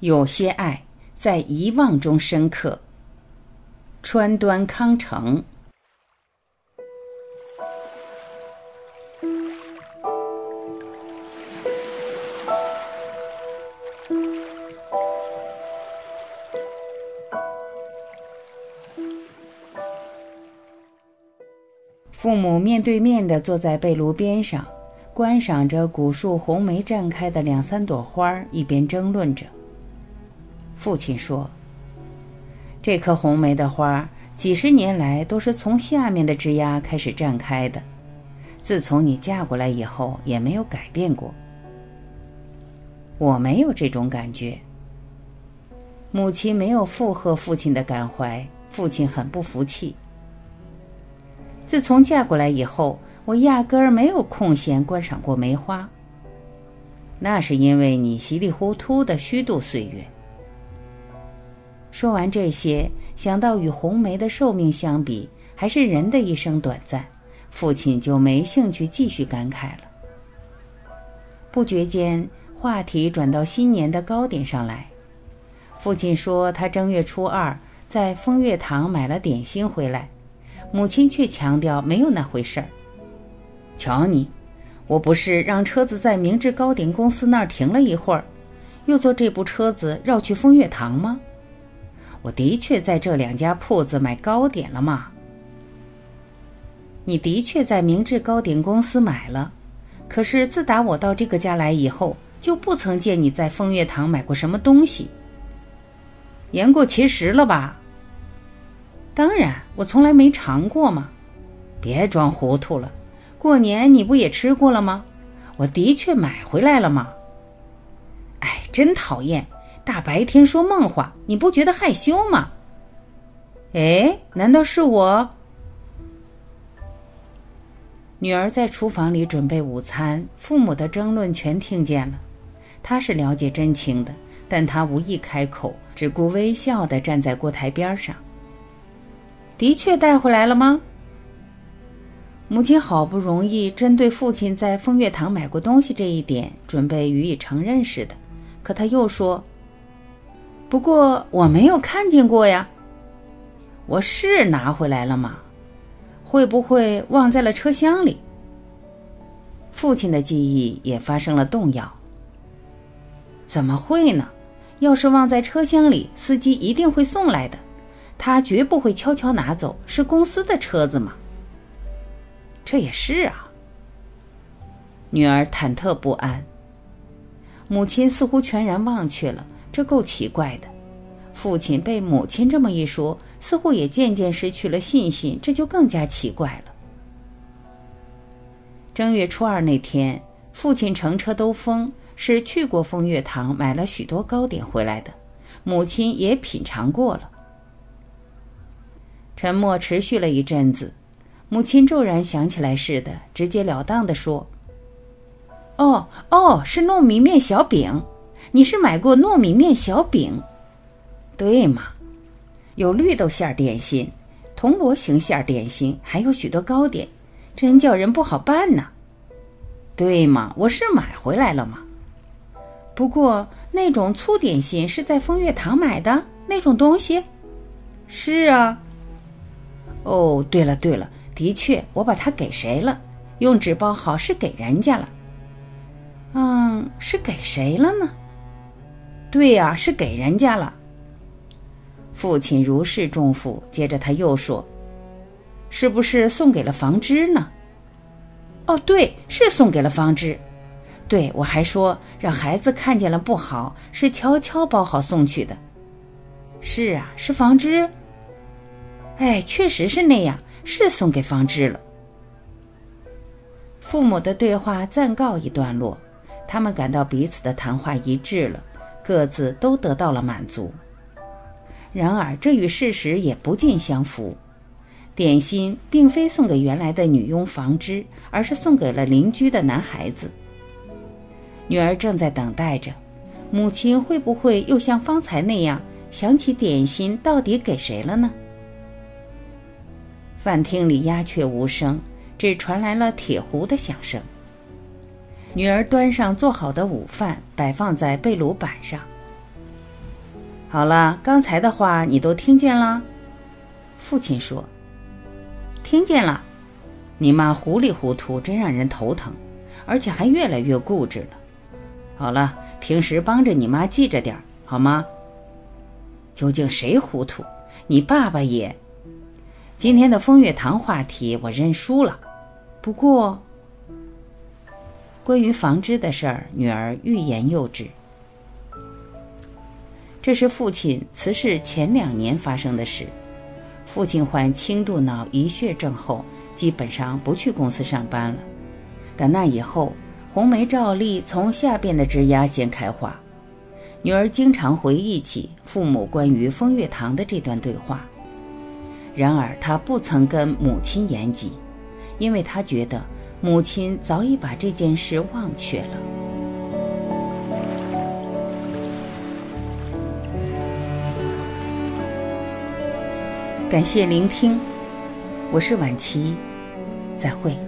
有些爱在遗忘中深刻。川端康成。父母面对面的坐在被炉边上，观赏着古树红梅绽开的两三朵花，一边争论着。父亲说：“这棵红梅的花几十年来都是从下面的枝丫开始绽开的，自从你嫁过来以后也没有改变过。我没有这种感觉。”母亲没有附和父亲的感怀，父亲很不服气。自从嫁过来以后，我压根儿没有空闲观赏过梅花。那是因为你稀里糊涂的虚度岁月。说完这些，想到与红梅的寿命相比，还是人的一生短暂，父亲就没兴趣继续感慨了。不觉间，话题转到新年的糕点上来。父亲说，他正月初二在风月堂买了点心回来，母亲却强调没有那回事儿。瞧你，我不是让车子在明治糕点公司那儿停了一会儿，又坐这部车子绕去风月堂吗？我的确在这两家铺子买糕点了吗？你的确在明治糕点公司买了，可是自打我到这个家来以后，就不曾见你在风月堂买过什么东西。言过其实了吧？当然，我从来没尝过嘛。别装糊涂了，过年你不也吃过了吗？我的确买回来了嘛。哎，真讨厌。大白天说梦话，你不觉得害羞吗？哎，难道是我？女儿在厨房里准备午餐，父母的争论全听见了。她是了解真情的，但她无意开口，只顾微笑的站在锅台边上。的确带回来了吗？母亲好不容易针对父亲在风月堂买过东西这一点，准备予以承认似的，可他又说。不过我没有看见过呀，我是拿回来了吗？会不会忘在了车厢里？父亲的记忆也发生了动摇。怎么会呢？要是忘在车厢里，司机一定会送来的，他绝不会悄悄拿走，是公司的车子嘛。这也是啊。女儿忐忑不安，母亲似乎全然忘却了。这够奇怪的，父亲被母亲这么一说，似乎也渐渐失去了信心，这就更加奇怪了。正月初二那天，父亲乘车兜风，是去过风月堂买了许多糕点回来的，母亲也品尝过了。沉默持续了一阵子，母亲骤然想起来似的，直截了当的说：“哦哦，是糯米面小饼。”你是买过糯米面小饼，对吗？有绿豆馅点心、铜锣形馅点心，还有许多糕点，真叫人不好办呐。对吗？我是买回来了吗。不过那种粗点心是在风月堂买的那种东西。是啊。哦，对了对了，的确，我把它给谁了？用纸包好，是给人家了。嗯，是给谁了呢？对呀，是给人家了。父亲如释重负，接着他又说：“是不是送给了房芝呢？”“哦，对，是送给了房芝。对我还说让孩子看见了不好，是悄悄包好送去的。”“是啊，是房之。”“哎，确实是那样，是送给房芝了。”父母的对话暂告一段落，他们感到彼此的谈话一致了。各自都得到了满足，然而这与事实也不尽相符。点心并非送给原来的女佣房之，而是送给了邻居的男孩子。女儿正在等待着，母亲会不会又像方才那样想起点心到底给谁了呢？饭厅里鸦雀无声，只传来了铁壶的响声。女儿端上做好的午饭，摆放在被炉板上。好了，刚才的话你都听见了。父亲说：“听见了。你妈糊里糊涂，真让人头疼，而且还越来越固执了。好了，平时帮着你妈记着点儿，好吗？究竟谁糊涂？你爸爸也。今天的风月堂话题我认输了。不过，关于房支的事儿，女儿欲言又止。”这是父亲辞世前两年发生的事。父亲患轻度脑溢血症后，基本上不去公司上班了。但那以后，红梅照例从下边的枝丫先开花。女儿经常回忆起父母关于风月堂的这段对话。然而，她不曾跟母亲言及，因为她觉得母亲早已把这件事忘却了。感谢聆听，我是晚琪，再会。